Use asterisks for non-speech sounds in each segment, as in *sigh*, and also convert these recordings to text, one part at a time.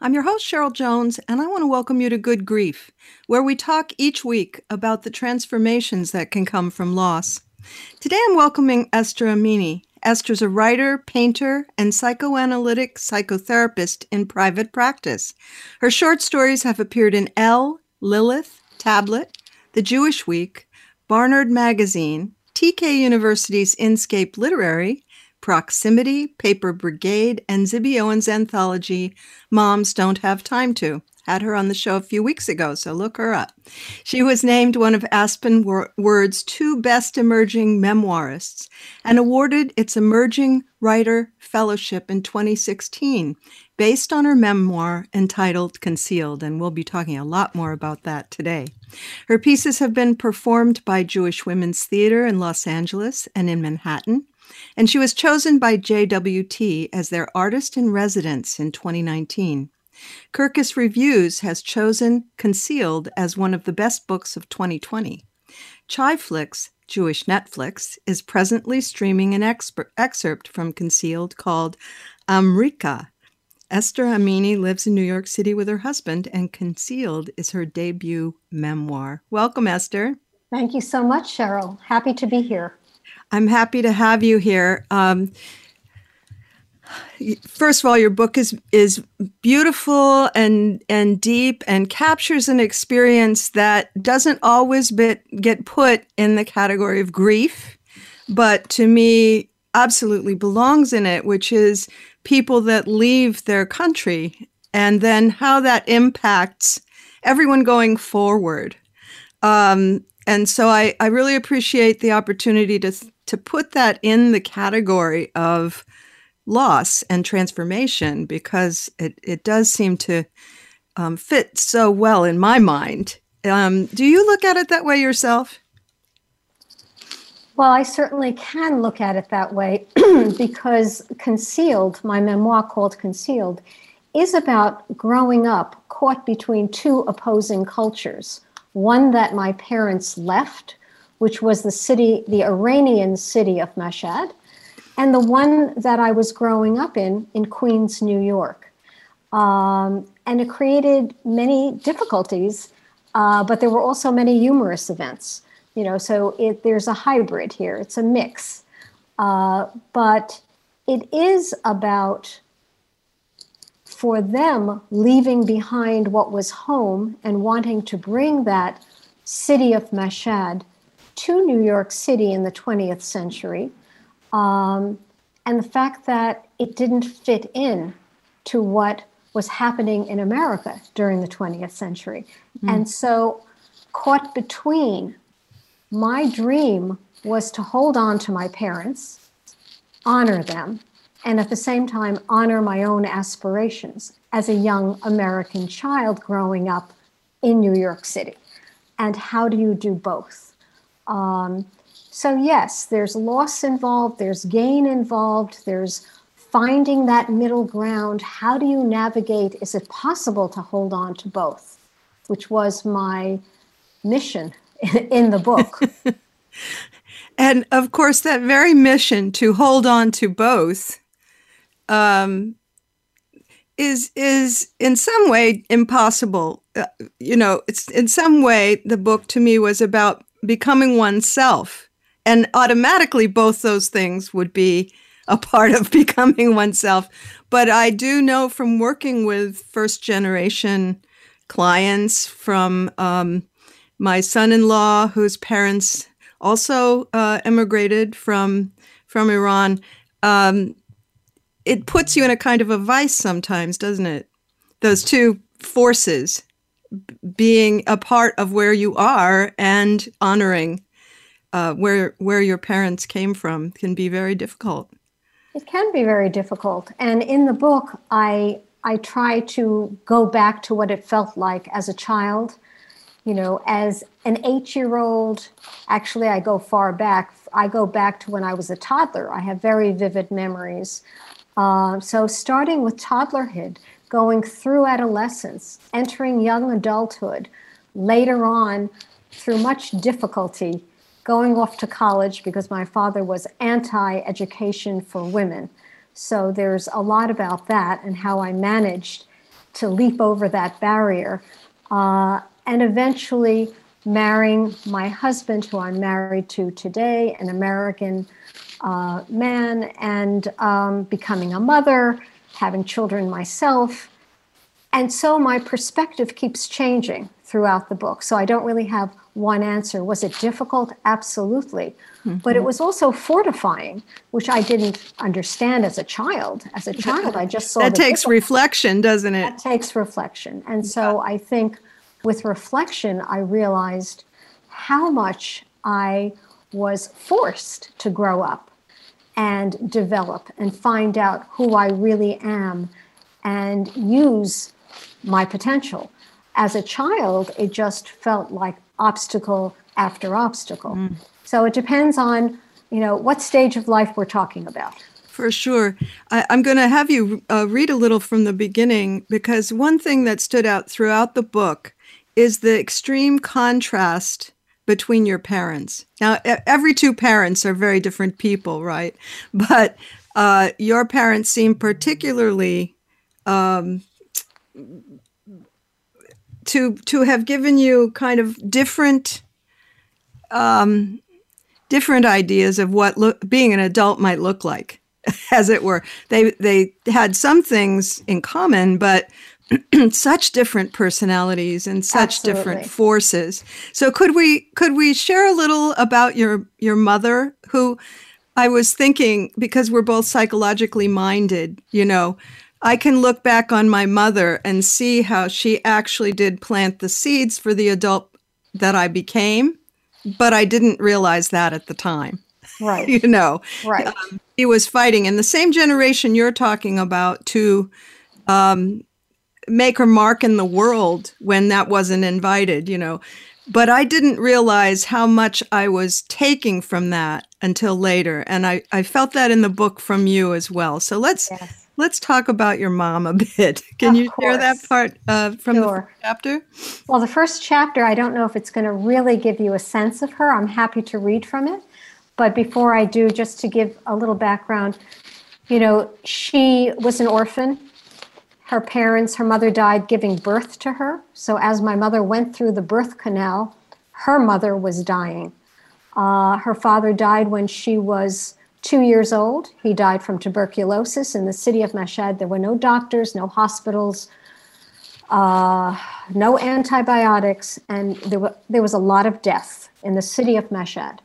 I'm your host, Cheryl Jones, and I want to welcome you to Good Grief, where we talk each week about the transformations that can come from loss. Today I'm welcoming Esther Amini. Esther's a writer, painter, and psychoanalytic psychotherapist in private practice. Her short stories have appeared in Elle, Lilith, Tablet, The Jewish Week, Barnard Magazine, TK University's Inscape Literary, Proximity, Paper Brigade, and Zibby Owens' anthology, Moms Don't Have Time To. Had her on the show a few weeks ago, so look her up. She was named one of Aspen Words' two best emerging memoirists and awarded its Emerging Writer Fellowship in 2016 based on her memoir entitled Concealed, and we'll be talking a lot more about that today. Her pieces have been performed by Jewish Women's Theater in Los Angeles and in Manhattan, and she was chosen by JWT as their artist in residence in 2019. Kirkus Reviews has chosen Concealed as one of the best books of 2020. ChaiFlicks, Jewish Netflix, is presently streaming an excerpt from Concealed called Amrika. Esther Amini lives in New York City with her husband, and Concealed is her debut memoir. Welcome, Esther. Thank you so much, Cheryl. Happy to be here. I'm happy to have you here. Um, first of all, your book is is beautiful and and deep and captures an experience that doesn't always bit, get put in the category of grief, but to me absolutely belongs in it, which is people that leave their country and then how that impacts everyone going forward. Um, and so I, I really appreciate the opportunity to to put that in the category of loss and transformation because it, it does seem to um, fit so well in my mind. Um, do you look at it that way yourself? Well, I certainly can look at it that way *clears throat* because Concealed, my memoir called Concealed, is about growing up caught between two opposing cultures. One that my parents left, which was the city, the Iranian city of Mashhad, and the one that I was growing up in, in Queens, New York. Um, and it created many difficulties, uh, but there were also many humorous events. You know, so it, there's a hybrid here, it's a mix. Uh, but it is about for them leaving behind what was home and wanting to bring that city of Mashhad to New York City in the 20th century um, and the fact that it didn't fit in to what was happening in America during the 20th century. Mm. And so, caught between my dream was to hold on to my parents, honor them, and at the same time honor my own aspirations as a young American child growing up in New York City. And how do you do both? Um, so, yes, there's loss involved, there's gain involved, there's finding that middle ground. How do you navigate? Is it possible to hold on to both? Which was my mission *laughs* in the book. *laughs* and of course, that very mission to hold on to both um, is is in some way impossible. Uh, you know, it's in some way the book to me was about becoming oneself and automatically both those things would be a part of *laughs* becoming oneself. But I do know from working with first generation clients, from um, my son in law, whose parents also uh, immigrated from, from Iran, um, it puts you in a kind of a vice sometimes, doesn't it? Those two forces being a part of where you are and honoring uh, where where your parents came from can be very difficult. It can be very difficult, and in the book, I I try to go back to what it felt like as a child. You know, as an eight year old, actually, I go far back. I go back to when I was a toddler. I have very vivid memories. Uh, so, starting with toddlerhood, going through adolescence, entering young adulthood, later on, through much difficulty, going off to college because my father was anti education for women. So there's a lot about that and how I managed to leap over that barrier. Uh, and eventually marrying my husband, who I'm married to today, an American uh, man, and um, becoming a mother, having children myself. And so my perspective keeps changing throughout the book. So I don't really have one answer. Was it difficult? Absolutely. Mm-hmm. But it was also fortifying, which I didn't understand as a child. As a child, I just saw that takes reflection, doesn't it? That takes reflection. And so I think with reflection, I realized how much I was forced to grow up and develop and find out who I really am and use my potential. As a child, it just felt like obstacle after obstacle. Mm. So it depends on, you know, what stage of life we're talking about. For sure. I, am going to have you uh, read a little from the beginning because one thing that stood out throughout the book is the extreme contrast between your parents. Now, every two parents are very different people, right? *laughs* But uh, your parents seem particularly um, to to have given you kind of different um, different ideas of what look, being an adult might look like, *laughs* as it were. They they had some things in common, but *clears throat* such different personalities and such Absolutely. different forces. So could we could we share a little about your your mother who I was thinking because we're both psychologically minded, you know, I can look back on my mother and see how she actually did plant the seeds for the adult that I became, but I didn't realize that at the time. *laughs* Right. you know, right. Um, he was fighting in the same generation you're talking about to um, make her mark in the world when that wasn't invited, you know. But I didn't realize how much I was taking from that until later. And I, I felt that in the book from you as well. So let's yes let's talk about your mom a *laughs* bit. Can of you course. share that part uh, from sure. the chapter? Well, the first chapter, I don't know if it's going to really give you a sense of her. I'm happy to read from it. But before I do, just to give a little background, you know, she was an orphan. Her parents, her mother died giving birth to her. So as my mother went through the birth canal, her mother was dying. Uh, her father died when she was two years old. He died from tuberculosis in the city of Mashhad. There were no doctors, no hospitals, uh, no antibiotics, and there, were, there was a lot of death in the city of Mashhad.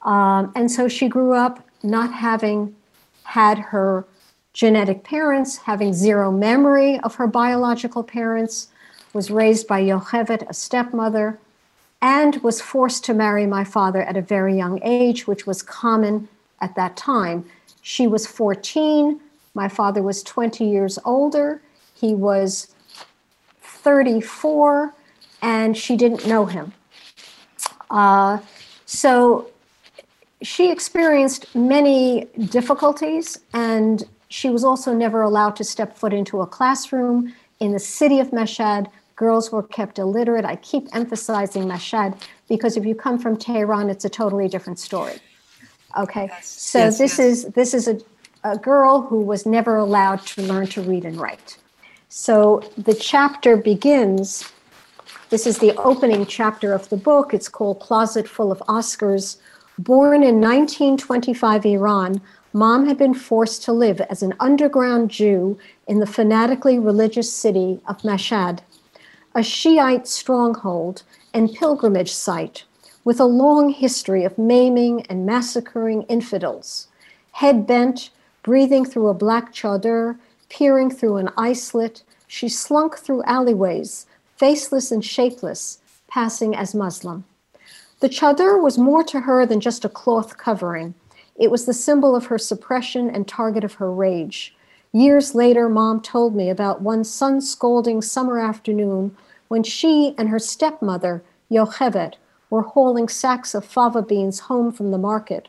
Um, and so she grew up not having had her genetic parents, having zero memory of her biological parents, was raised by Yocheved, a stepmother, and was forced to marry my father at a very young age, which was common at that time. She was 14. My father was 20 years older. He was 34, and she didn't know him. Uh, so she experienced many difficulties, and she was also never allowed to step foot into a classroom. In the city of Mashhad, girls were kept illiterate. I keep emphasizing Mashhad because if you come from Tehran, it's a totally different story. Okay, yes. so yes, this yes. is this is a, a girl who was never allowed to learn to read and write. So the chapter begins. This is the opening chapter of the book. It's called Closet Full of Oscars. Born in 1925 Iran, Mom had been forced to live as an underground Jew in the fanatically religious city of Mashhad, a Shiite stronghold and pilgrimage site with a long history of maiming and massacring infidels. Head bent, breathing through a black chador, peering through an eye slit, she slunk through alleyways, faceless and shapeless, passing as Muslim. The chador was more to her than just a cloth covering. It was the symbol of her suppression and target of her rage. Years later, mom told me about one sun scalding summer afternoon when she and her stepmother, Yocheved, were hauling sacks of fava beans home from the market.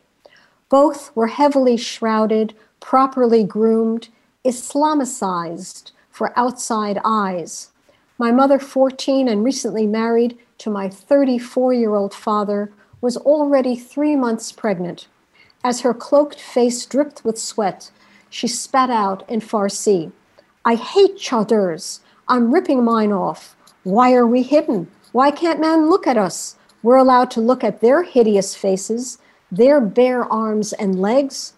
Both were heavily shrouded, properly groomed, Islamicized for outside eyes. My mother, 14 and recently married to my 34 year old father, was already three months pregnant. As her cloaked face dripped with sweat, she spat out in Farsi I hate chadors. I'm ripping mine off. Why are we hidden? Why can't men look at us? We're allowed to look at their hideous faces, their bare arms and legs.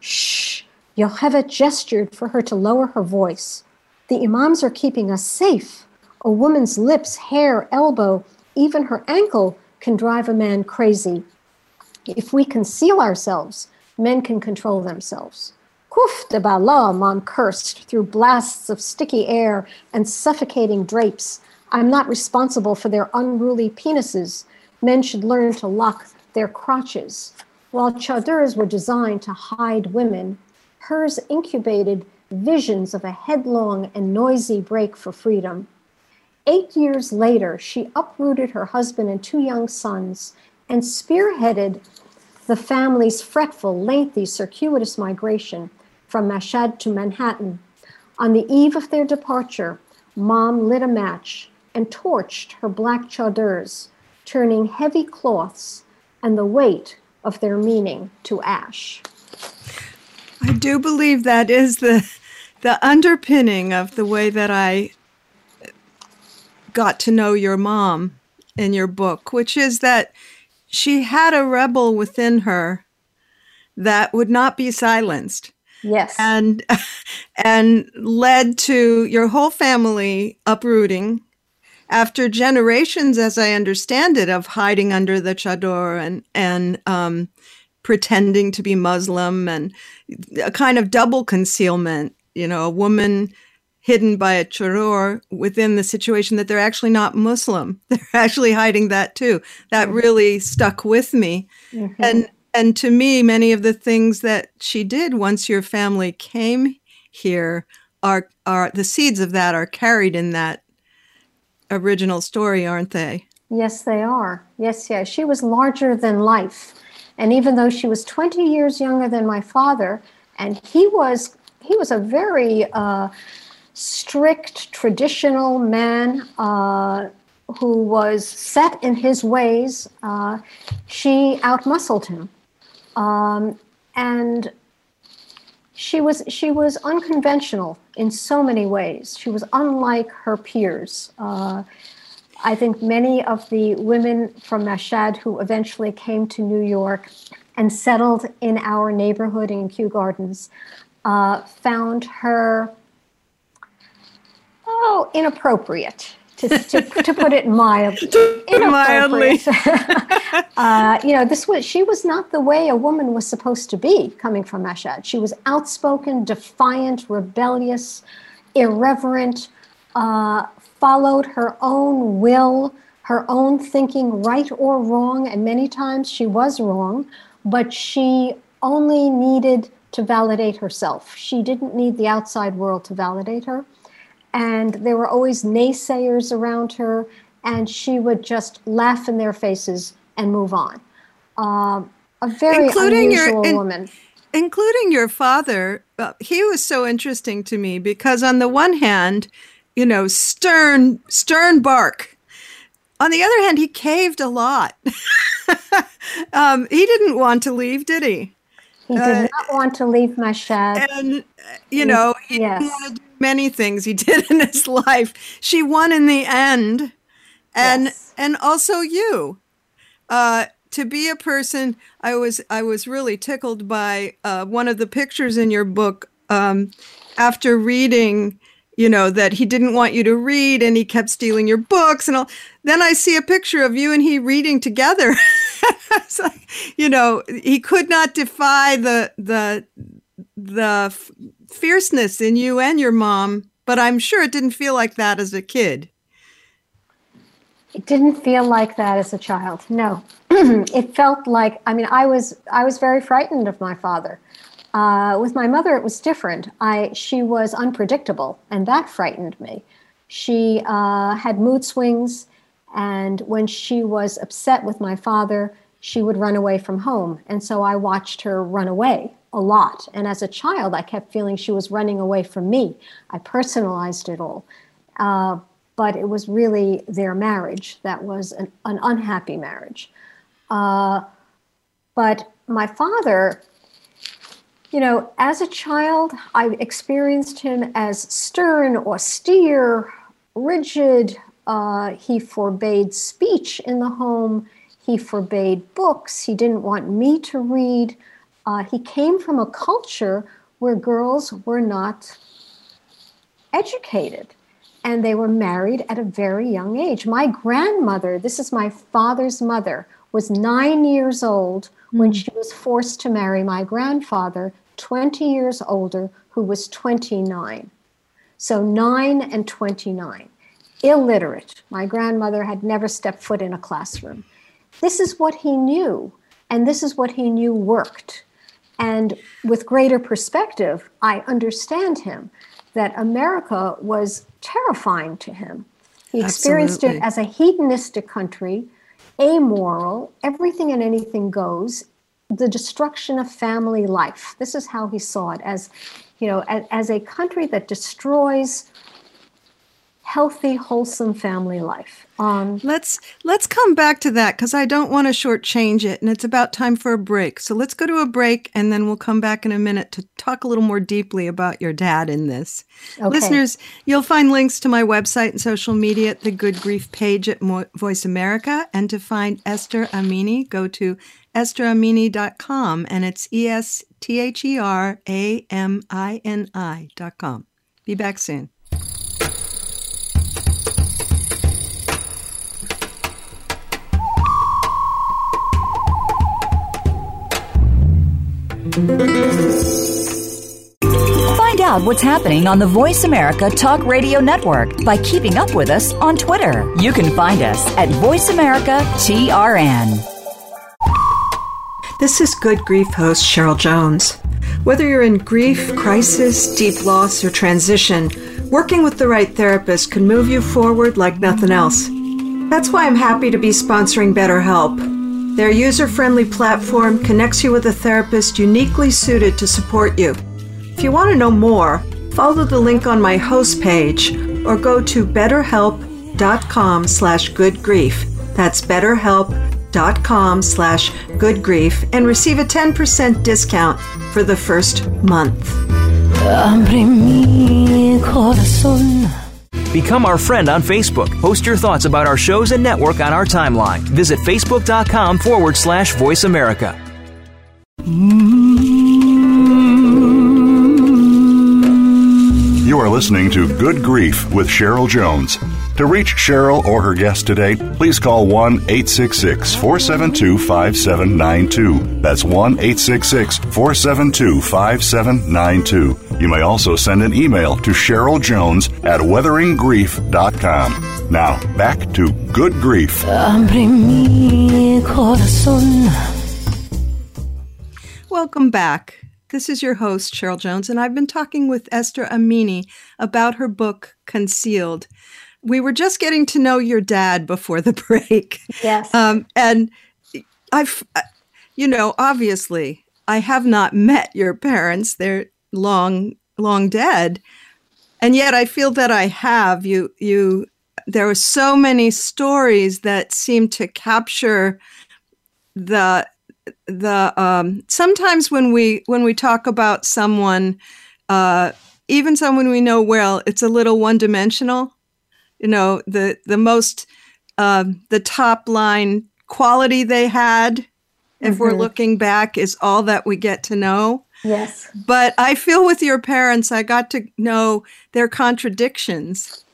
Shh! Yocheved gestured for her to lower her voice. The imams are keeping us safe. A woman's lips, hair, elbow, even her ankle can drive a man crazy. If we conceal ourselves, men can control themselves. Kuf de Bala, Mom cursed through blasts of sticky air and suffocating drapes. I'm not responsible for their unruly penises men should learn to lock their crotches. While chadors were designed to hide women, hers incubated visions of a headlong and noisy break for freedom. Eight years later, she uprooted her husband and two young sons and spearheaded the family's fretful, lengthy, circuitous migration from Mashhad to Manhattan. On the eve of their departure, Mom lit a match and torched her black chadors, turning heavy cloths and the weight of their meaning to ash. I do believe that is the the underpinning of the way that I got to know your mom in your book, which is that she had a rebel within her that would not be silenced. Yes. And *laughs* and led to your whole family uprooting after generations, as I understand it, of hiding under the chador and and um, pretending to be Muslim and a kind of double concealment. You know, a woman hidden by a chador within the situation that they're actually not Muslim. *laughs* They're actually hiding that too. That mm-hmm. really stuck with me. Mm-hmm. And and to me, many of the things that she did once your family came here are are the seeds of that are carried in that original story, aren't they? Yes, they are. Yes, yes. She was larger than life. And even though she was 20 years younger than my father, and he was he was a very uh, strict, traditional man uh, who was set in his ways. Uh, she outmuscled him, um, and she was she was unconventional in so many ways. She was unlike her peers. Uh, I think many of the women from Mashhad who eventually came to New York and settled in our neighborhood in Kew Gardens uh, found her oh inappropriate to, to, to put it mildly. *laughs* Mildly. *laughs* uh, you know, this was she was not the way a woman was supposed to be coming from Mashhad. She was outspoken, defiant, rebellious, irreverent, uh, followed her own will, her own thinking, right or wrong, and many times she was wrong, but she only needed to validate herself. She didn't need the outside world to validate her and there were always naysayers around her, and she would just laugh in their faces and move on. Um, a very including unusual your, in, woman. Including your father, uh, he was so interesting to me because on the one hand, you know, stern, stern bark. On the other hand, he caved a lot. *laughs* um, he didn't want to leave, did he? He did uh, not want to leave Mashhad. And, you know, he yes. to many things he *laughs* did in his life. She won in the end, and yes. and also you. Uh, to be a person, I was I was really tickled by uh, one of the pictures in your book. Um, after reading, you know that he didn't want you to read, and he kept stealing your books, and all. Then I see a picture of you and he reading together. *laughs* like, you know, he could not defy the the the fierceness in you and your mom, but I'm sure it didn't feel like that as a kid. It didn't feel like that as a child. No. *clears throat* it felt like I mean I was I was very frightened of my father. Uh, with my mother, it was different. I she was unpredictable, and that frightened me. She uh, had mood swings, and when she was upset with my father, she would run away from home. And so I watched her run away a lot. And as a child, I kept feeling she was running away from me. I personalized it all. Uh, but it was really their marriage that was an, an unhappy marriage. Uh, but my father, you know, as a child, I experienced him as stern, austere, rigid. Uh, he forbade speech in the home. He forbade books. He didn't want me to read. Uh, he came from a culture where girls were not educated and they were married at a very young age. My grandmother, this is my father's mother, was nine years old when hmm. she was forced to marry my grandfather, 20 years older, who was 29. So nine and 29. Illiterate. My grandmother had never stepped foot in a classroom. This is what he knew, and this is what he knew worked. And with greater perspective, I understand him that America was terrifying to him. He experienced Absolutely. it as a hedonistic country, amoral, everything and anything goes, the destruction of family life. This is how he saw it as, you know, as, as a country that destroys healthy, wholesome family life. Um, let's let's come back to that because I don't want to shortchange it, and it's about time for a break. So let's go to a break, and then we'll come back in a minute to talk a little more deeply about your dad in this. Okay. Listeners, you'll find links to my website and social media at the Good Grief page at Mo- Voice America, and to find Esther Amini, go to estheramini.com, and it's E S T H E R A M I N I.com. Be back soon. Find out what's happening on the Voice America Talk Radio Network by keeping up with us on Twitter. You can find us at Voice America TRN. This is Good Grief host Cheryl Jones. Whether you're in grief, crisis, deep loss, or transition, working with the right therapist can move you forward like nothing else. That's why I'm happy to be sponsoring BetterHelp. Their user friendly platform connects you with a therapist uniquely suited to support you. If you want to know more, follow the link on my host page or go to betterhelp.com slash goodgrief. That's betterhelp.com slash goodgrief and receive a 10% discount for the first month. Become our friend on Facebook. Post your thoughts about our shows and network on our timeline. Visit facebook.com forward slash voice America. You are listening to Good Grief with Cheryl Jones. To reach Cheryl or her guest today, please call 1 866 472 5792. That's 1 866 472 5792. You may also send an email to Cheryl Jones at weatheringgrief.com. Now, back to Good Grief. Welcome back. This is your host, Cheryl Jones, and I've been talking with Esther Amini about her book, Concealed we were just getting to know your dad before the *laughs* break. Yes. Um, and I've, uh, you know, obviously, I have not met your parents. They're long, long dead. And yet I feel that I have. You, you, there were so many stories that seem to capture the, the, um, sometimes when we, when we talk about someone, uh, even someone we know well, it's a little one dimensional you know the the most uh, the top line quality they had if mm-hmm. we're looking back is all that we get to know. Yes. But i feel with your parents i got to know their contradictions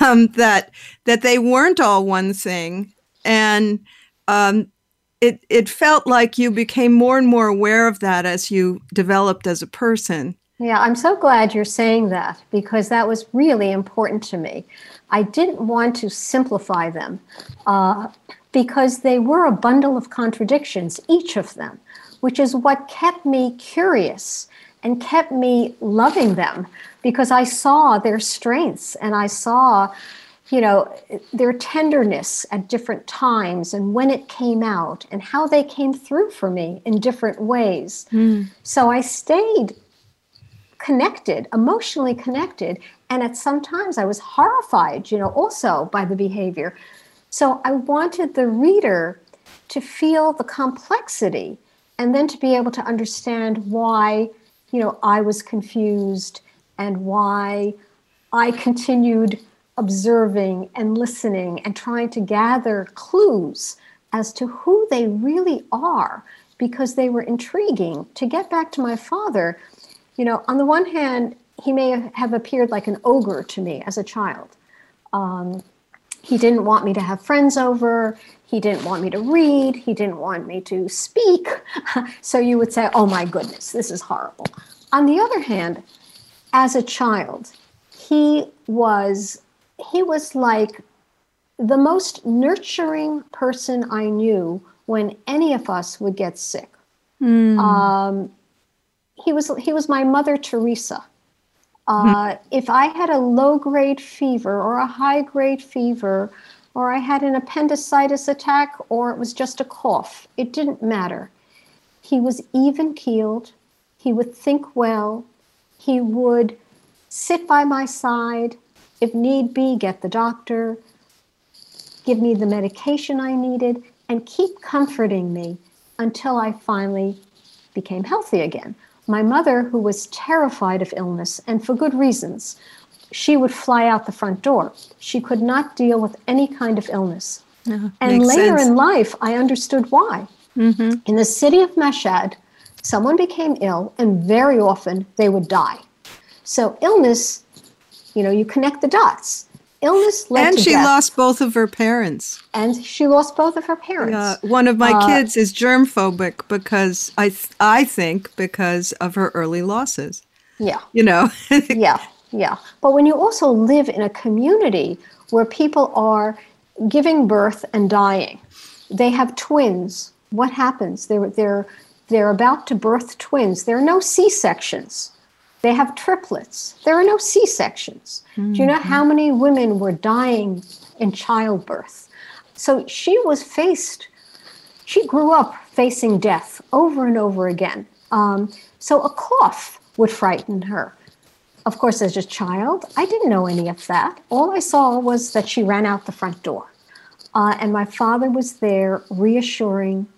um, that that they weren't all one thing. And um, it it felt like you became more and more aware of that as you developed as a person. Yeah i'm so glad you're saying that because that was really important to me I didn't want to simplify them uh, because they were a bundle of contradictions, each of them. which is what kept me curious and kept me loving them because I saw their strengths and I saw, you know, their tenderness at different times and when it came out and how they came through for me in different ways. Mm. So I stayed connected, emotionally connected. And at some times I was horrified, you know, also by the behavior. So I wanted the reader to feel the complexity and then to be able to understand why, you know, I was confused and why I continued observing and listening and trying to gather clues as to who they really are because they were intriguing. To get back to my father, you know, on the one hand, he may have appeared like an ogre to me as a child. Um, he didn't want me to have friends over. He didn't want me to read. He didn't want me to speak. *laughs* so you would say, oh my goodness, this is horrible. On the other hand, as a child, he was he was like the most nurturing person I knew when any of us would get sick. Mm. Um, he was he was my mother Teresa. Uh, mm-hmm. If I had a low grade fever or a high grade fever, or I had an appendicitis attack, or it was just a cough, it didn't matter. He was even keeled. He would think well. He would sit by my side. If need be, get the doctor, give me the medication I needed, and keep comforting me until I finally became healthy again. My mother, who was terrified of illness, and for good reasons, she would fly out the front door. She could not deal with any kind of illness. Uh, and later sense. in life, I understood why. Mm-hmm. In the city of Mashhad, someone became ill, and very often they would die. So, illness, you know, you connect the dots illness led and she death. lost both of her parents. And she lost both of her parents. Uh, one of my uh, kids is germ phobic because i th- i think because of her early losses. Yeah. You know? *laughs* Yeah yeah. But when you also live in a community where people are giving birth and dying they have twins. What happens? They're they're they're about to birth twins. There are no c-sections they have triplets. There are no C sections. Mm-hmm. Do you know how many women were dying in childbirth? So she was faced, she grew up facing death over and over again. Um, so a cough would frighten her. Of course, as a child, I didn't know any of that. All I saw was that she ran out the front door. Uh, and my father was there reassuring,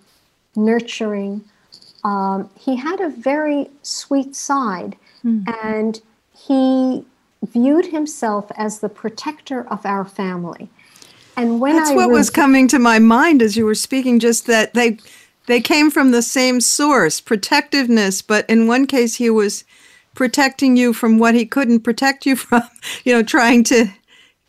nurturing. Um, he had a very sweet side Mm-hmm. And he viewed himself as the protector of our family. And when That's I what was coming to my mind as you were speaking, just that they they came from the same source, protectiveness, but in one case he was protecting you from what he couldn't protect you *laughs* from, you know, trying to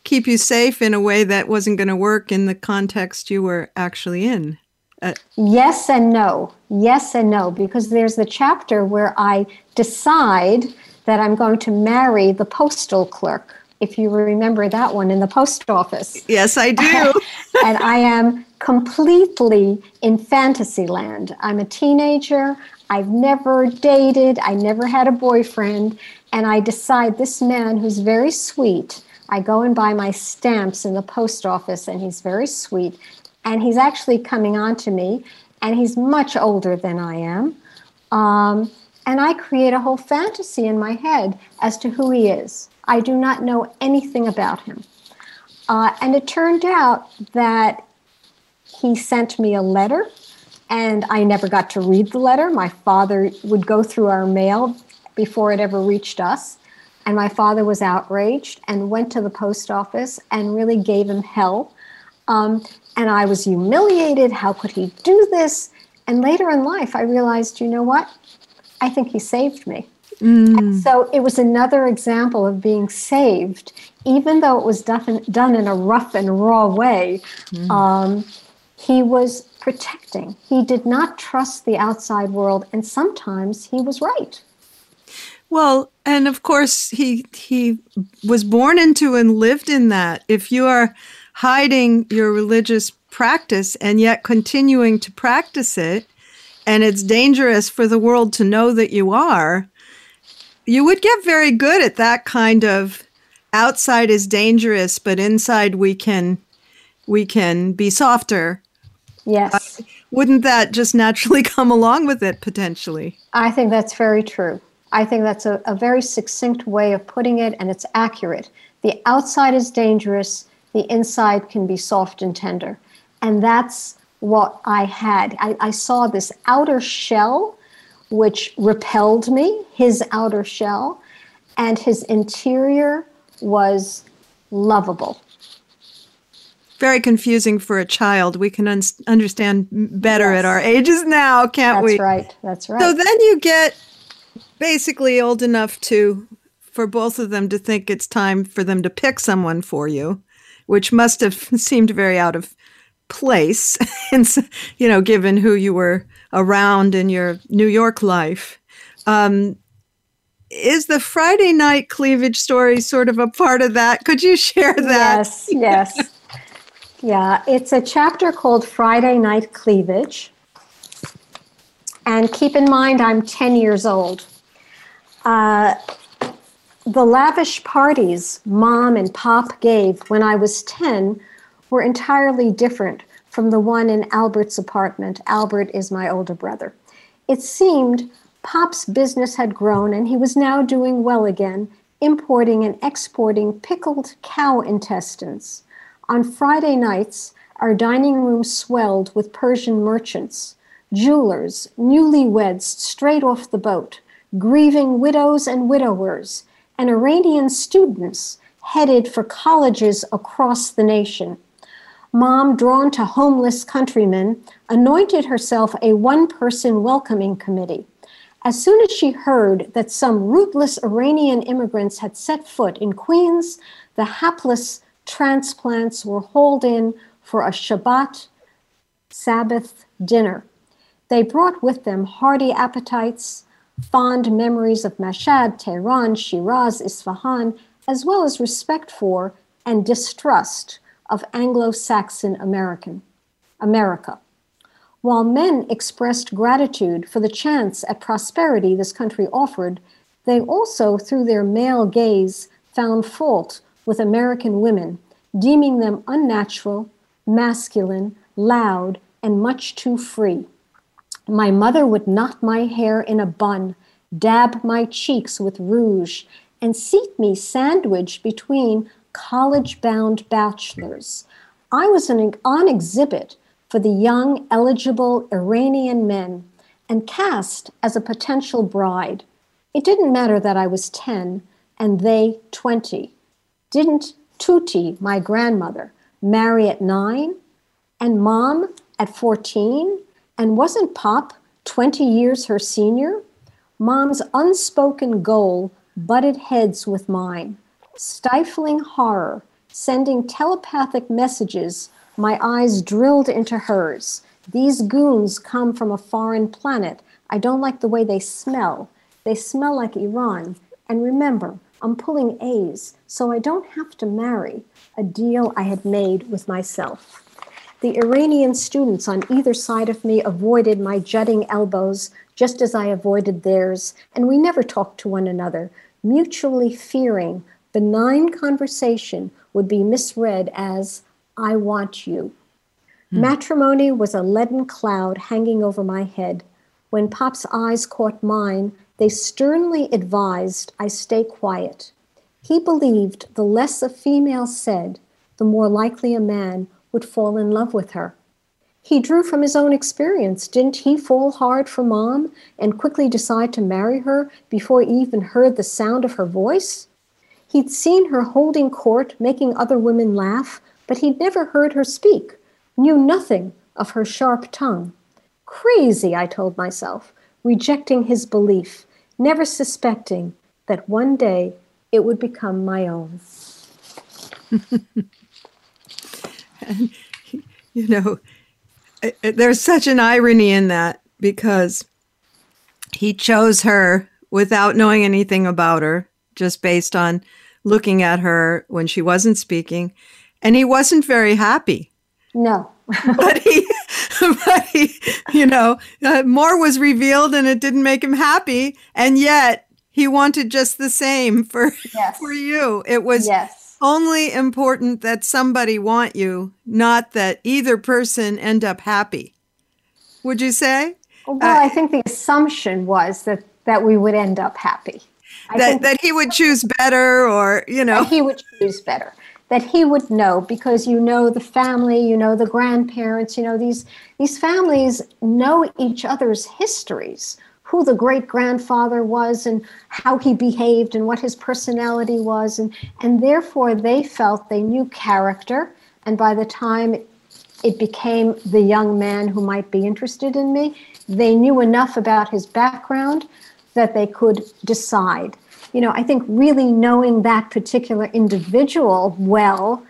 keep you safe in a way that wasn't going to work in the context you were actually in. Uh, yes and no. Yes and no, because there's the chapter where I decide that I'm going to marry the postal clerk. If you remember that one in the post office. Yes, I do. *laughs* and I am completely in fantasy land. I'm a teenager. I've never dated. I never had a boyfriend. And I decide this man who's very sweet. I go and buy my stamps in the post office, and he's very sweet and he's actually coming on to me, and he's much older than I am. Um, and I create a whole fantasy in my head as to who he is. I do not know anything about him. Uh, and it turned out that he sent me a letter, and I never got to read the letter. My father would go through our mail before it ever reached us. And my father was outraged and went to the post office and really gave him hell. Um, and I was humiliated. How could he do this? And later in life, I realized, you know what? I think he saved me. Mm. So it was another example of being saved, even though it was done, done in a rough and raw way. Mm. Um, he was protecting. He did not trust the outside world, and sometimes he was right. Well, and of course, he he was born into and lived in that. If you are hiding your religious practice and yet continuing to practice it and it's dangerous for the world to know that you are, you would get very good at that kind of outside is dangerous, but inside we can we can be softer. Yes. Uh, wouldn't that just naturally *laughs* come along with it potentially? I think that's very true. I think that's a, a very succinct way of putting it, and it's accurate. The outside is dangerous, the inside can be soft and tender. And that's what I had. I, I saw this outer shell, which repelled me, his outer shell, and his interior was lovable. Very confusing for a child. We can un- understand better yes. at our ages now, can't That's we? That's right. That's right. So then you get basically old enough to for both of them to think it's time for them to pick someone for you, which must have *laughs* seemed very out of place, *laughs* and you know, given who you were around in your New York life. Um, is the Friday night cleavage story sort of a part of that? Could you share that? Yes, yes. *laughs* yeah, it's a chapter called Friday Night Cleavage. And keep in mind, I'm 10 years old. Uh, the lavish parties mom and pop gave when I was 10 were entirely different from the one in Albert's apartment. Albert is my older brother. It seemed Pop's business had grown and he was now doing well again, importing and exporting pickled cow intestines. On Friday nights, our dining room swelled with Persian merchants, jewelers, newlyweds straight off the boat, grieving widows and widowers, and Iranian students headed for colleges across the nation. Mom, drawn to homeless countrymen, anointed herself a one person welcoming committee. As soon as she heard that some rootless Iranian immigrants had set foot in Queens, the hapless transplants were hauled in for a Shabbat Sabbath dinner. They brought with them hearty appetites, fond memories of Mashhad, Tehran, Shiraz, Isfahan, as well as respect for and distrust of Anglo Saxon American America. While men expressed gratitude for the chance at prosperity this country offered, they also, through their male gaze, found fault with American women, deeming them unnatural, masculine, loud, and much too free. My mother would knot my hair in a bun, dab my cheeks with rouge, and seat me sandwiched between college bound bachelors. I was an, on exhibit for the young, eligible Iranian men and cast as a potential bride. It didn't matter that I was 10 and they 20. Didn't Tuti, my grandmother, marry at nine and mom at 14? And wasn't Pop 20 years her senior? Mom's unspoken goal butted heads with mine. Stifling horror, sending telepathic messages my eyes drilled into hers. These goons come from a foreign planet. I don't like the way they smell. They smell like Iran. And remember, I'm pulling A's, so I don't have to marry. A deal I had made with myself. The Iranian students on either side of me avoided my jutting elbows just as I avoided theirs, and we never talked to one another, mutually fearing benign conversation would be misread as I want you. Hmm. Matrimony was a leaden cloud hanging over my head. When Pop's eyes caught mine, they sternly advised I stay quiet. He believed the less a female said, the more likely a man would fall in love with her. He drew from his own experience. Didn't he fall hard for mom and quickly decide to marry her before he even heard the sound of her voice? He'd seen her holding court, making other women laugh, but he'd never heard her speak, knew nothing of her sharp tongue. Crazy, I told myself, rejecting his belief, never suspecting that one day it would become my own. *laughs* *laughs* and, you know, there's such an irony in that because he chose her without knowing anything about her, just based on looking at her when she wasn't speaking and he wasn't very happy. No. *laughs* but he, *laughs* but he, you know, uh, more was revealed and it didn't make him happy. And yet he wanted just the same for, yes. for you. It was yes. Only important that somebody want you, not that either person end up happy. Would you say? Well, uh, I think the assumption was that, that we would end up happy. that, that he would choose better or, you know. he would choose better that he would know because you know the family, you know the grandparents, you know these these families know each other's histories, who the great grandfather was and how he behaved and what his personality was and and therefore they felt they knew character and by the time it became the young man who might be interested in me, they knew enough about his background that they could decide you know, I think really knowing that particular individual well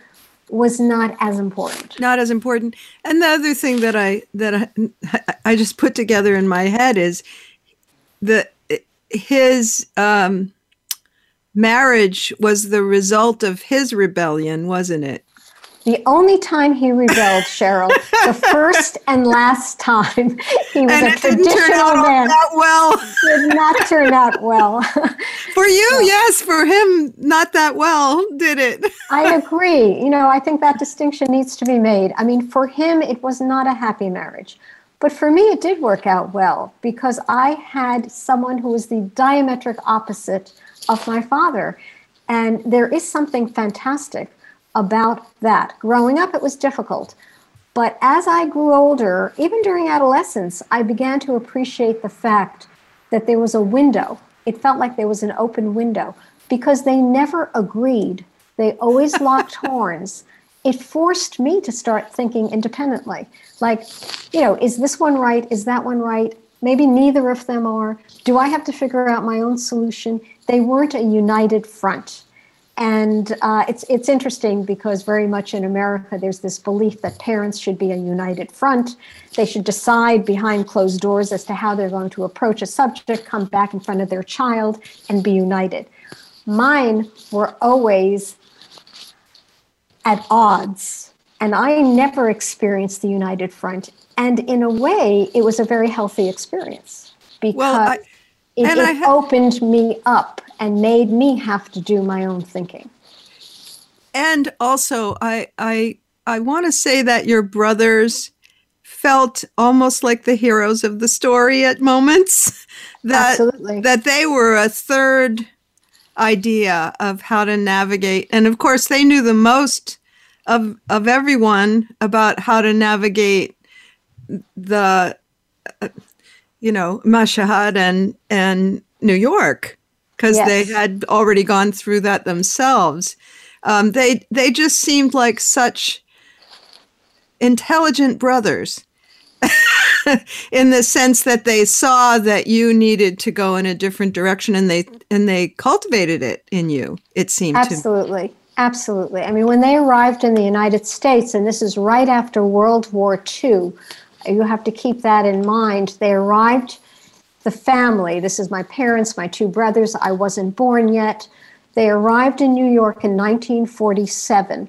was not as important. Not as important. And the other thing that I that I, I just put together in my head is the his um, marriage was the result of his rebellion, wasn't it? The only time he rebelled, Cheryl, the first and last time he was and a traditional man. That well, did not turn out well. *laughs* For you, so, yes. For him, not that well, did it? *laughs* I agree. You know, I think that distinction needs to be made. I mean, for him, it was not a happy marriage. But for me, it did work out well because I had someone who was the diametric opposite of my father. And there is something fantastic about that. Growing up, it was difficult. But as I grew older, even during adolescence, I began to appreciate the fact that there was a window. It felt like there was an open window because they never agreed. They always locked *laughs* horns. It forced me to start thinking independently. Like, you know, is this one right? Is that one right? Maybe neither of them are. Do I have to figure out my own solution? They weren't a united front. And uh, it's it's interesting because very much in America there's this belief that parents should be a united front. They should decide behind closed doors as to how they're going to approach a subject, come back in front of their child, and be united. Mine were always at odds, and I never experienced the united front. And in a way, it was a very healthy experience because well, I, it, it ha- opened me up and made me have to do my own thinking. And also, I I I want to say that your brothers felt almost like the heroes of the story at moments. *laughs* that Absolutely. that they were a third idea of how to navigate, and of course, they knew the most of of everyone about how to navigate the. Uh, you know, Mashhad and and New York because yes. they had already gone through that themselves. Um, they they just seemed like such intelligent brothers *laughs* *laughs* in the sense that they saw that you needed to go in a different direction and they and they cultivated it in you it seemed absolutely Absolutely. i mean when they arrived in the united states and this is right after world war ii you have to keep that in mind they arrived the family. This is my parents, my two brothers. I wasn't born yet. They arrived in New York in 1947.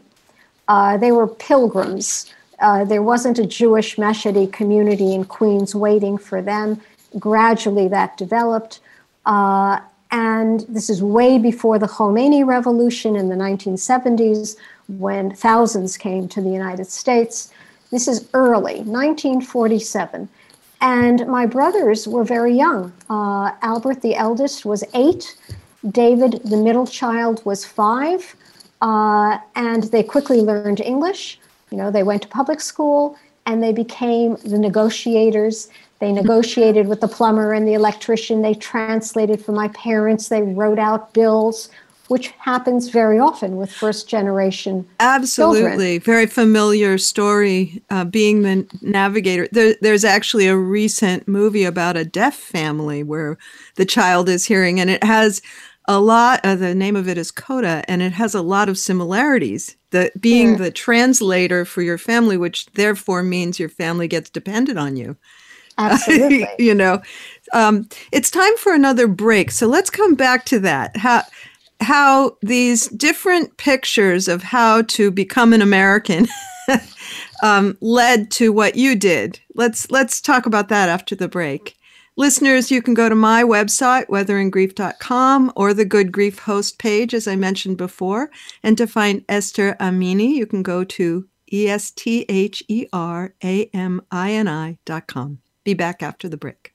Uh, they were pilgrims. Uh, there wasn't a Jewish Mashhadi community in Queens waiting for them. Gradually, that developed. Uh, and this is way before the Khomeini Revolution in the 1970s when thousands came to the United States. This is early, 1947. And my brothers were very young. Uh, Albert, the eldest, was eight. David, the middle child, was five. Uh, and they quickly learned English. You know, they went to public school and they became the negotiators. They negotiated with the plumber and the electrician. They translated for my parents. They wrote out bills which happens very often with first generation. Absolutely. Children. Very familiar story uh, being the navigator. There, there's actually a recent movie about a deaf family where the child is hearing, and it has a lot uh, the name of it is CODA and it has a lot of similarities the being the translator for your family which therefore means your family gets dependent on you. *laughs* Absolutely. *laughs* You know um, it's time for another break. So let's come back to that. How how these different pictures of how to become an American *laughs* um, led to what you did. Let's let's talk about that after the break. Listeners, you can go to my website, weatheringgrief.com, or the Good Grief host page, as I mentioned before. And to find Esther Amini, you can go to E S T H E R A M I N I dot com. Be back after the break.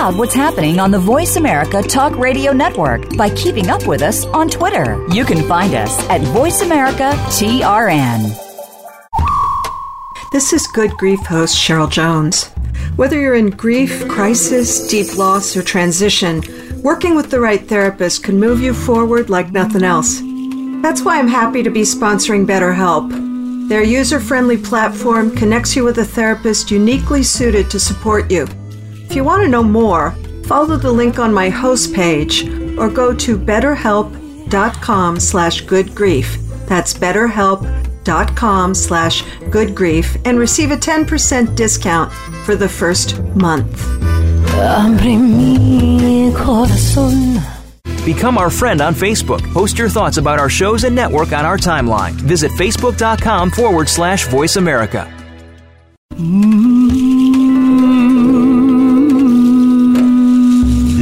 Out what's happening on the Voice America Talk Radio Network by keeping up with us on Twitter. You can find us at Voice America TRN. This is Good Grief host Cheryl Jones. Whether you're in grief, crisis, deep loss, or transition, working with the right therapist can move you forward like nothing else. That's why I'm happy to be sponsoring BetterHelp. Their user friendly platform connects you with a therapist uniquely suited to support you. If you want to know more, follow the link on my host page or go to betterhelp.com slash goodgrief. That's betterhelp.com slash goodgrief and receive a 10% discount for the first month. Become our friend on Facebook. Post your thoughts about our shows and network on our timeline. Visit facebook.com forward slash voice America.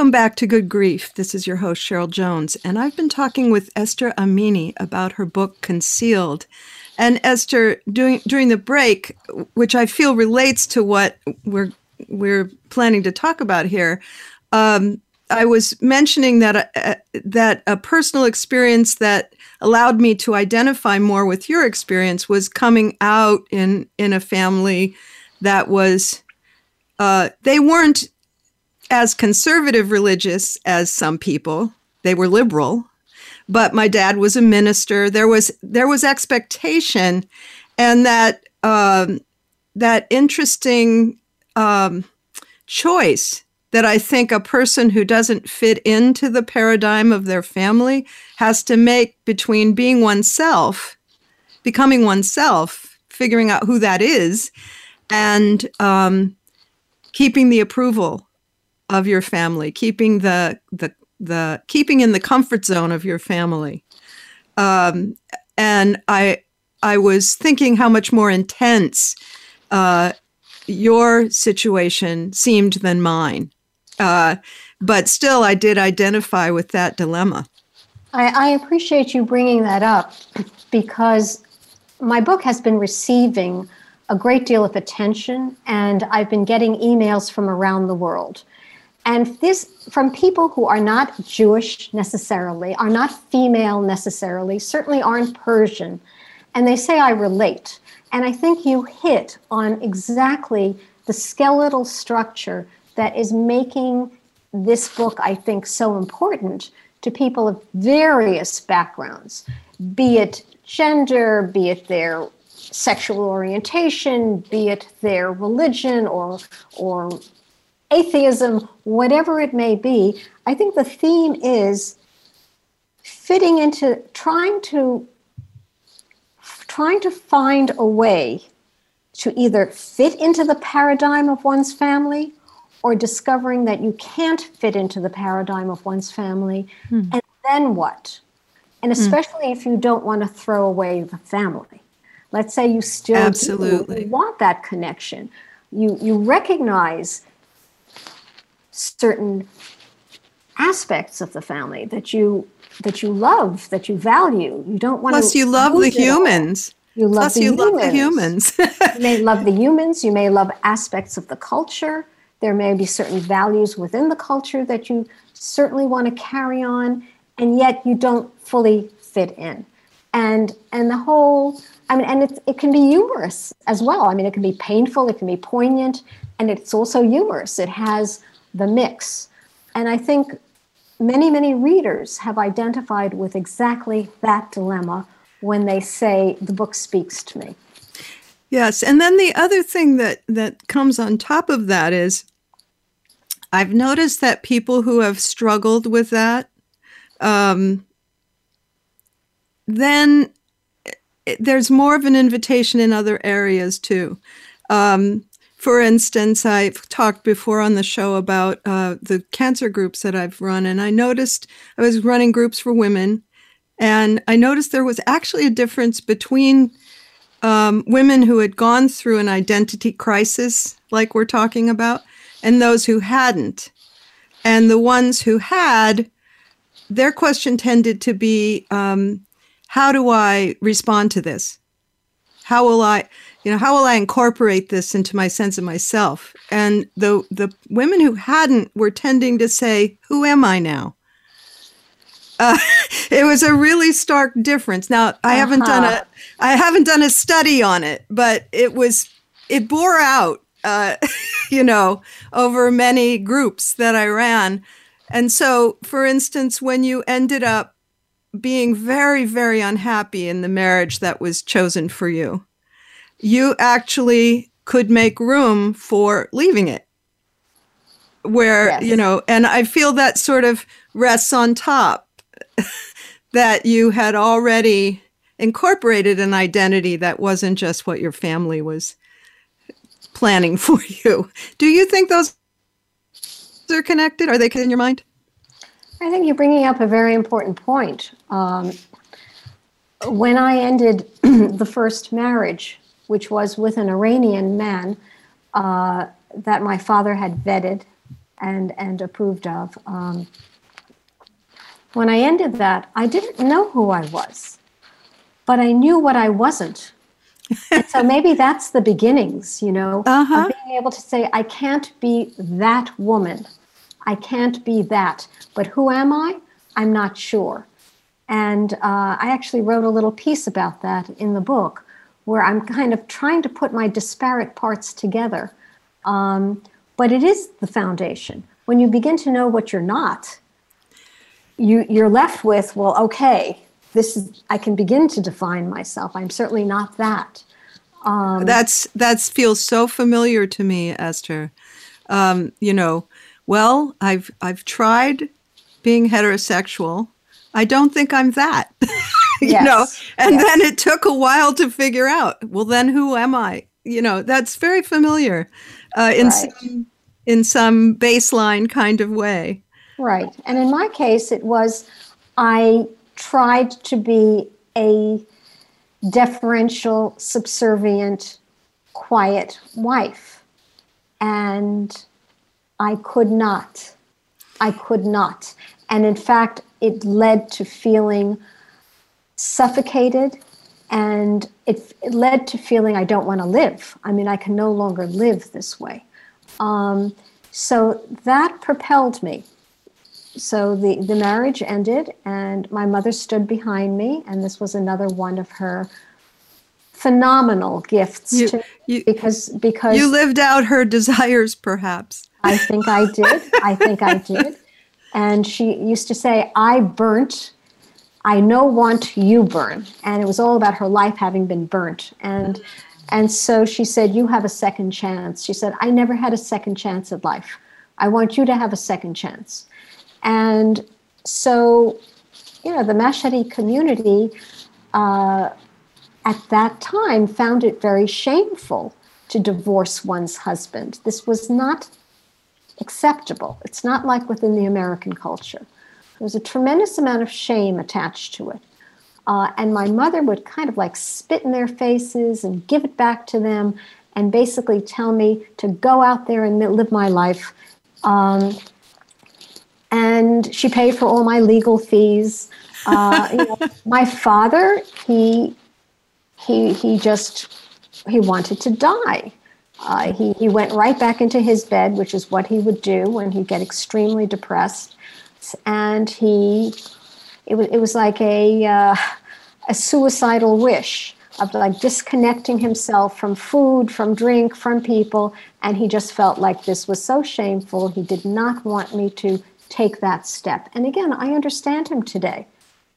Welcome back to Good Grief. This is your host, Cheryl Jones, and I've been talking with Esther Amini about her book, Concealed. And Esther, during, during the break, which I feel relates to what we're, we're planning to talk about here, um, I was mentioning that uh, that a personal experience that allowed me to identify more with your experience was coming out in in a family that was uh, they weren't as conservative religious as some people. They were liberal, but my dad was a minister. There was there was expectation, and that um, that interesting um, choice that I think a person who doesn't fit into the paradigm of their family has to make between being oneself, becoming oneself, figuring out who that is, and um, keeping the approval of your family, keeping the the the keeping in the comfort zone of your family. Um, and I I was thinking how much more intense uh, your situation seemed than mine. Uh, but still, I did identify with that dilemma. I, I appreciate you bringing that up because my book has been receiving a great deal of attention, and I've been getting emails from around the world. And this from people who are not Jewish necessarily, are not female necessarily, certainly aren't Persian. And they say, I relate. And I think you hit on exactly the skeletal structure that is making this book, I think, so important to people of various backgrounds, be it gender, be it their sexual orientation, be it their religion or, or atheism, whatever it may be. I think the theme is fitting into trying to trying to find a way to either fit into the paradigm of one's family or discovering that you can't fit into the paradigm of one's family hmm. and then what and hmm. especially hmm. if you don't want to throw away the family let's say you still absolutely want that connection you you recognize certain aspects of the family that you that you love that you value you don't want plus to you love the humans you love plus the you humans. love the humans *laughs* you may love the humans you may love aspects of the culture there may be certain values within the culture that you certainly want to carry on, and yet you don't fully fit in. And and the whole, I mean, and it, it can be humorous as well. I mean, it can be painful, it can be poignant, and it's also humorous. It has the mix. And I think many, many readers have identified with exactly that dilemma when they say the book speaks to me. Yes, and then the other thing that that comes on top of that is I've noticed that people who have struggled with that, um, then there's more of an invitation in other areas too. Um, for instance, I've talked before on the show about uh, the cancer groups that I've run, and I noticed I was running groups for women, and I noticed there was actually a difference between um, women who had gone through an identity crisis, like we're talking about, and those who hadn't. And the ones who had, their question tended to be, um, how do I respond to this? How will I, you know, how will I incorporate this into my sense of myself? And the the women who hadn't were tending to say, "Who am I now?" Uh, *laughs* it was a really stark difference. Now, I uh-huh. haven't done a I haven't done a study on it, but it was it bore out, uh, *laughs* you know, over many groups that I ran. And so, for instance, when you ended up being very, very unhappy in the marriage that was chosen for you, you actually could make room for leaving it. Where, yes. you know, and I feel that sort of rests on top *laughs* that you had already incorporated an identity that wasn't just what your family was planning *laughs* for you. Do you think those are connected? Are they in your mind? I think you're bringing up a very important point. Um, when I ended *clears throat* the first marriage, which was with an Iranian man uh, that my father had vetted and, and approved of, um, when I ended that, I didn't know who I was, but I knew what I wasn't. so *laughs* maybe that's the beginnings, you know, uh-huh. of being able to say, I can't be that woman. I can't be that. But who am I? I'm not sure. And uh, I actually wrote a little piece about that in the book where I'm kind of trying to put my disparate parts together. Um, but it is the foundation. When you begin to know what you're not, you, you're left with, well, okay, this is, I can begin to define myself. I'm certainly not that. Um, that's that's feels so familiar to me, Esther. Um, you know, well, I've I've tried being heterosexual. I don't think I'm that. *laughs* *laughs* you yes. know, and yes. then it took a while to figure out. Well, then who am I? You know, that's very familiar uh, in right. some in some baseline kind of way. Right, and in my case, it was I tried to be a deferential, subservient, quiet wife, and I could not. I could not. And in fact, it led to feeling suffocated and it, it led to feeling I don't want to live. I mean, I can no longer live this way. Um, so that propelled me. So the, the marriage ended, and my mother stood behind me, and this was another one of her phenomenal gifts you, to you, because because you lived out her desires perhaps i think i did i think i did *laughs* and she used to say i burnt i no want you burn and it was all about her life having been burnt and and so she said you have a second chance she said i never had a second chance at life i want you to have a second chance and so you know the mashhadi community uh, at that time found it very shameful to divorce one's husband. This was not acceptable. It's not like within the American culture. There was a tremendous amount of shame attached to it. Uh, and my mother would kind of like spit in their faces and give it back to them and basically tell me to go out there and live my life. Um, and she paid for all my legal fees. Uh, you know, *laughs* my father, he he he just he wanted to die. Uh, he he went right back into his bed, which is what he would do when he'd get extremely depressed, and he it was it was like a uh, a suicidal wish of like disconnecting himself from food, from drink, from people, and he just felt like this was so shameful. He did not want me to take that step. And again, I understand him today.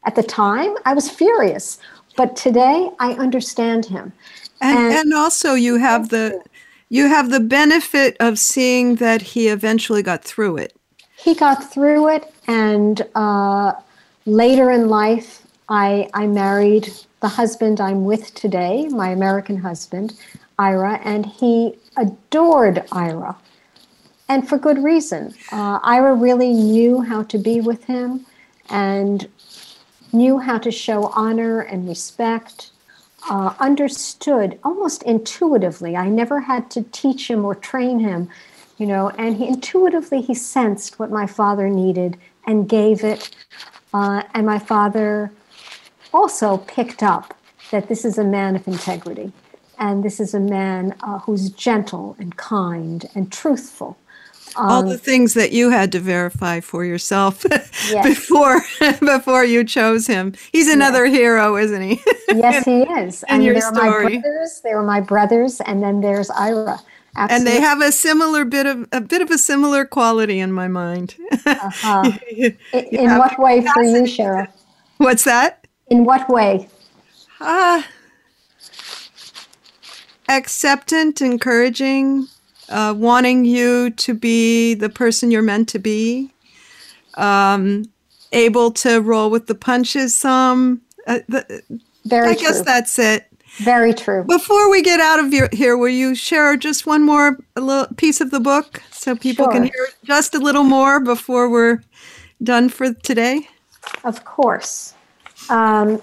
At the time, I was furious, but today I understand him. And, and, and also you have the you have the benefit of seeing that he eventually got through it. He got through it, and uh, later in life, I I married the husband I'm with today, my American husband, Ira, and he adored Ira, and for good reason. Uh, Ira really knew how to be with him, and knew how to show honor and respect, uh, understood almost intuitively. I never had to teach him or train him, you know, and he intuitively he sensed what my father needed and gave it. Uh, and my father also picked up that this is a man of integrity and this is a man uh, who's gentle and kind and truthful um, all the things that you had to verify for yourself *laughs* yes. before *laughs* before you chose him. He's another yes. hero, isn't he? yes, he is. *laughs* And your there story. My brothers, there are my brothers, and then there's Ira. Absolutely. And they have a similar bit of a bit of a similar quality in my mind. uh-huh. *laughs* in, what way for you, Cheryl? What's that? In what way? Ah, uh, acceptant, encouraging, uh, wanting you to be the person you're meant to be, um, able to roll with the punches some. Uh, the, Very I true. guess that's it. Very true. Before we get out of your, here, will you share just one more little piece of the book so people sure. can hear just a little more before we're done for today? Of course. Um,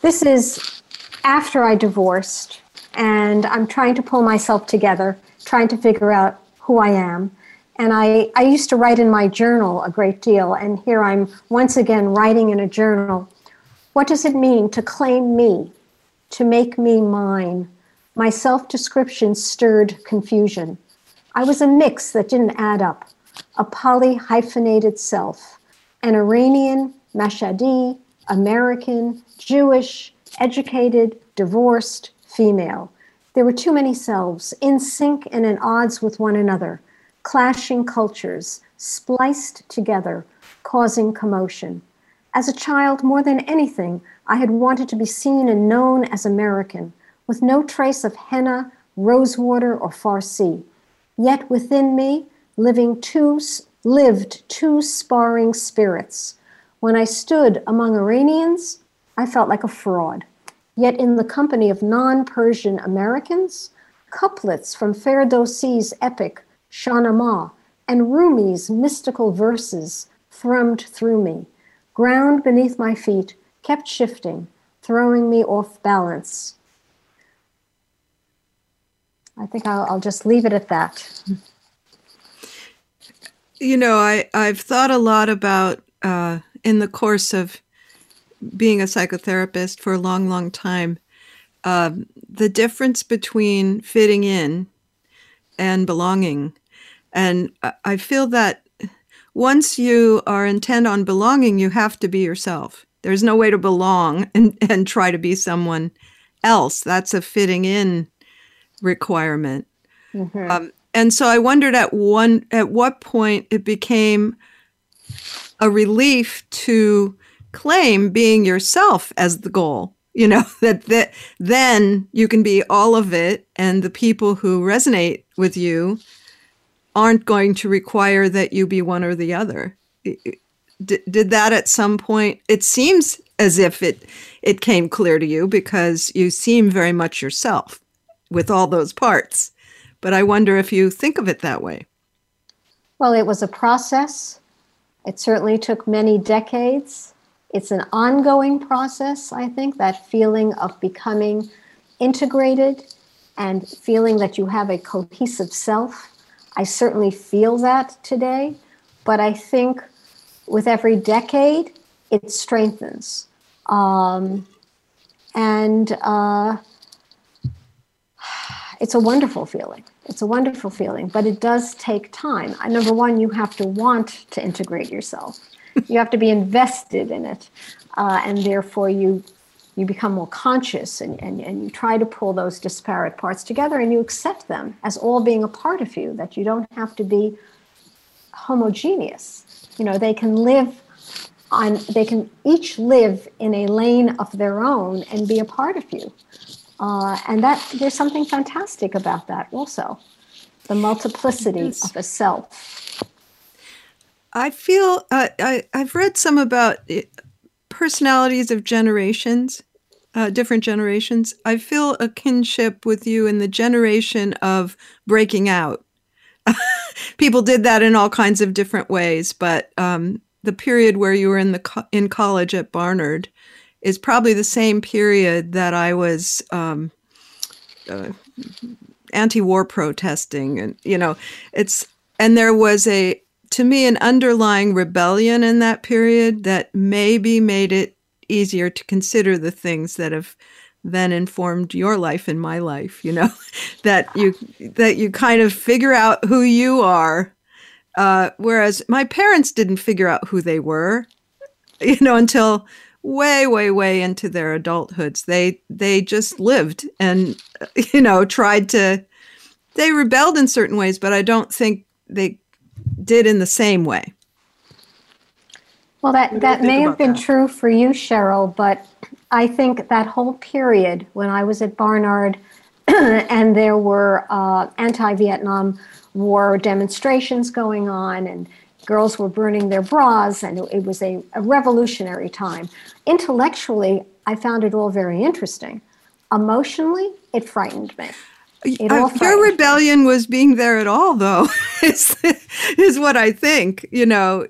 this is after I divorced and I'm trying to pull myself together, trying to figure out who I am. And I, I used to write in my journal a great deal, and here I'm once again writing in a journal. What does it mean to claim me, to make me mine? My self description stirred confusion. I was a mix that didn't add up, a poly hyphenated self, an Iranian, Mashhadi, American, Jewish, educated, divorced, female. There were too many selves, in sync and in odds with one another, clashing cultures, spliced together, causing commotion. As a child, more than anything, I had wanted to be seen and known as American, with no trace of henna, rosewater, or Farsi. Yet within me, living two, lived two sparring spirits. When I stood among Iranians, I felt like a fraud. Yet in the company of non Persian Americans, couplets from Ferdowsi's epic Shahnameh and Rumi's mystical verses thrummed through me. Ground beneath my feet kept shifting, throwing me off balance. I think I'll, I'll just leave it at that. You know, I, I've thought a lot about uh, in the course of being a psychotherapist for a long, long time, um, the difference between fitting in and belonging. And I feel that once you are intent on belonging, you have to be yourself. There's no way to belong *laughs* and, and try to be someone else. That's a fitting in requirement. Mm-hmm. Um, and so I wondered at one at what point it became a relief to claim being yourself as the goal you know *laughs* that that then you can be all of it and the people who resonate with you aren't going to require that you be one or the other. Did, did that at some point? It seems as if it it came clear to you because you seem very much yourself with all those parts. But i wonder if you think of it that way. Well it was a process. It certainly took many decades. It's an ongoing process, I think, that feeling of becoming integrated and feeling that you have a cohesive self. I certainly feel that today, but I think with every decade, it strengthens. Um, and uh, it's a wonderful feeling. It's a wonderful feeling, but it does take time. Number one, you have to want to integrate yourself you have to be invested in it, uh, and therefore you you become more conscious and, and, and you try to pull those disparate parts together and you accept them as all being a part of you, that you don't have to be homogeneous. You know, they can live on, they can each live in a lane of their own and be a part of you. Uh, and that there's something fantastic about that also the multiplicity yes. of a self. I feel uh, I, I've read some about personalities of generations, uh, different generations. I feel a kinship with you in the generation of breaking out. *laughs* People did that in all kinds of different ways, but um, the period where you were in the co- in college at Barnard is probably the same period that I was um, uh, anti-war protesting, and you know, it's and there was a to me an underlying rebellion in that period that maybe made it easier to consider the things that have then informed your life and my life you know? *laughs* That you that you kind of figure out who you are uh, whereas my parents didn't figure out who they were *laughs* you know until way way way into their adulthoods. They they just lived and *laughs* you know tried to they rebelled in certain ways but i don't think they did in the same way. Well, that, that may have been that? true for you, Cheryl, but I think that whole period when I was at Barnard *clears throat* and there were uh, anti Vietnam War demonstrations going on and girls were burning their bras, and it was a, a revolutionary time. Intellectually, I found it all very interesting. Emotionally, it frightened me. Uh, your rebellion was being there at all, though, *laughs* is, *laughs* is what I think. You know,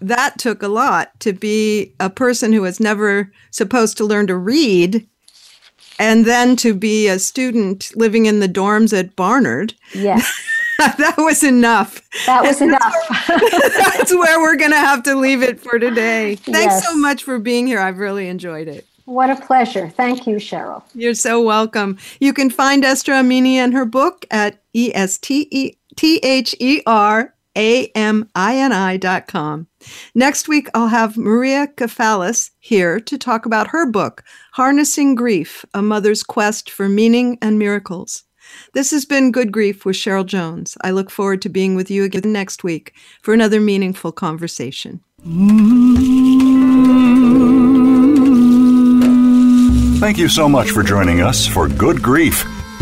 that took a lot to be a person who was never supposed to learn to read and then to be a student living in the dorms at Barnard. Yes. *laughs* that was enough. That was and enough. *laughs* That's where we're going to have to leave it for today. Thanks yes. so much for being here. I've really enjoyed it. What a pleasure. Thank you, Cheryl. You're so welcome. You can find Esther Amini and her book at E S T E T H E R A M I N I dot com. Next week, I'll have Maria Kefalas here to talk about her book, Harnessing Grief A Mother's Quest for Meaning and Miracles. This has been Good Grief with Cheryl Jones. I look forward to being with you again next week for another meaningful conversation. Thank you so much for joining us for Good Grief.